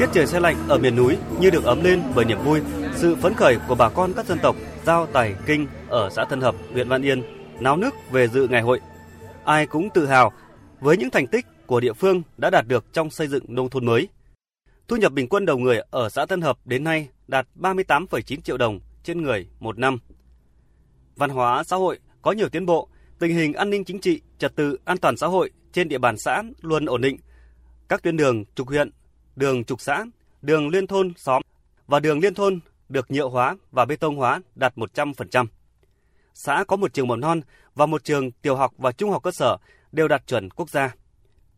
Tiết trời xe lạnh ở miền núi như được ấm lên bởi niềm vui, sự phấn khởi của bà con các dân tộc Giao, Tài, Kinh ở xã Tân Hợp, huyện Văn Yên náo nức về dự ngày hội. Ai cũng tự hào với những thành tích của địa phương đã đạt được trong xây dựng nông thôn mới. Thu nhập bình quân đầu người ở xã Tân Hợp đến nay đạt 38,9 triệu đồng trên người một năm. Văn hóa xã hội có nhiều tiến bộ, tình hình an ninh chính trị, trật tự an toàn xã hội trên địa bàn xã luôn ổn định. Các tuyến đường trục huyện, đường trục xã, đường liên thôn xóm và đường liên thôn được nhựa hóa và bê tông hóa đạt 100%. Xã có một trường mầm non và một trường tiểu học và trung học cơ sở đều đạt chuẩn quốc gia.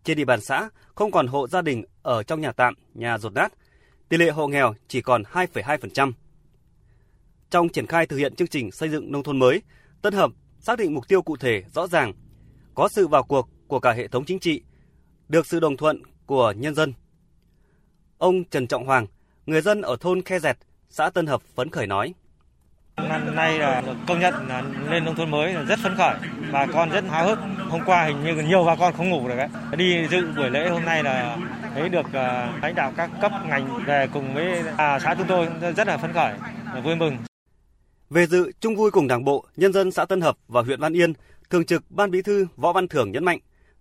Trên địa bàn xã không còn hộ gia đình ở trong nhà tạm, nhà rột nát. Tỷ lệ hộ nghèo chỉ còn 2,2%. Trong triển khai thực hiện chương trình xây dựng nông thôn mới, Tân Hợp xác định mục tiêu cụ thể rõ ràng, có sự vào cuộc của cả hệ thống chính trị, được sự đồng thuận của nhân dân. Ông Trần Trọng Hoàng, người dân ở thôn Khe Dẹt, xã Tân Hợp phấn khởi nói. Năm nay là công nhận là lên nông thôn mới rất phấn khởi, bà con rất háo hức. Hôm qua hình như nhiều bà con không ngủ được ấy. Đi dự buổi lễ hôm nay là thấy được uh, lãnh đạo các cấp ngành về cùng với à, xã chúng tôi rất là phấn khởi, vui mừng. Về dự chung vui cùng Đảng bộ, nhân dân xã Tân Hợp và huyện Văn Yên, Thường trực Ban Bí thư Võ Văn Thưởng nhấn mạnh,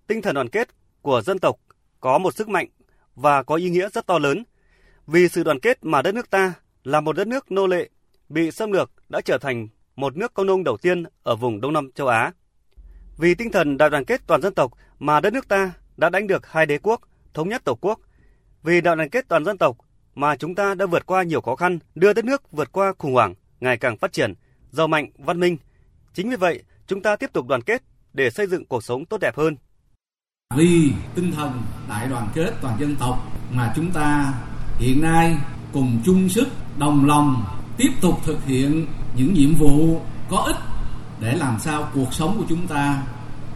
tinh thần đoàn kết của dân tộc có một sức mạnh và có ý nghĩa rất to lớn. Vì sự đoàn kết mà đất nước ta là một đất nước nô lệ, bị xâm lược đã trở thành một nước công nông đầu tiên ở vùng Đông Nam châu Á. Vì tinh thần đại đoàn kết toàn dân tộc mà đất nước ta đã đánh được hai đế quốc, thống nhất tổ quốc. Vì đại đoàn kết toàn dân tộc mà chúng ta đã vượt qua nhiều khó khăn, đưa đất nước vượt qua khủng hoảng, ngày càng phát triển, giàu mạnh, văn minh. Chính vì vậy, chúng ta tiếp tục đoàn kết để xây dựng cuộc sống tốt đẹp hơn. Vì tinh thần đại đoàn kết toàn dân tộc mà chúng ta hiện nay cùng chung sức, đồng lòng tiếp tục thực hiện những nhiệm vụ có ích để làm sao cuộc sống của chúng ta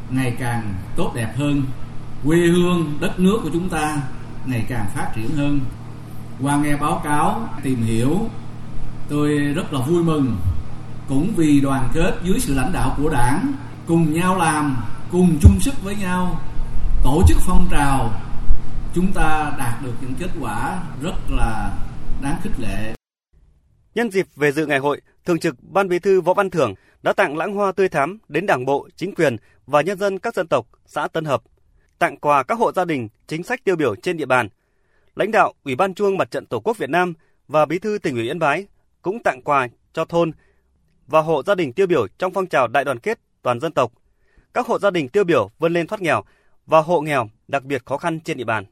ngày càng tốt đẹp hơn, quê hương, đất nước của chúng ta ngày càng phát triển hơn. Qua nghe báo cáo, tìm hiểu tôi rất là vui mừng cũng vì đoàn kết dưới sự lãnh đạo của đảng cùng nhau làm cùng chung sức với nhau tổ chức phong trào chúng ta đạt được những kết quả rất là đáng khích lệ Nhân dịp về dự ngày hội, Thường trực Ban Bí thư Võ Văn Thưởng đã tặng lãng hoa tươi thắm đến Đảng bộ, chính quyền và nhân dân các dân tộc xã Tân Hợp, tặng quà các hộ gia đình chính sách tiêu biểu trên địa bàn. Lãnh đạo Ủy ban Trung Mặt trận Tổ quốc Việt Nam và Bí thư tỉnh ủy Yên Bái cũng tặng quà cho thôn và hộ gia đình tiêu biểu trong phong trào đại đoàn kết toàn dân tộc. Các hộ gia đình tiêu biểu vươn lên thoát nghèo và hộ nghèo đặc biệt khó khăn trên địa bàn.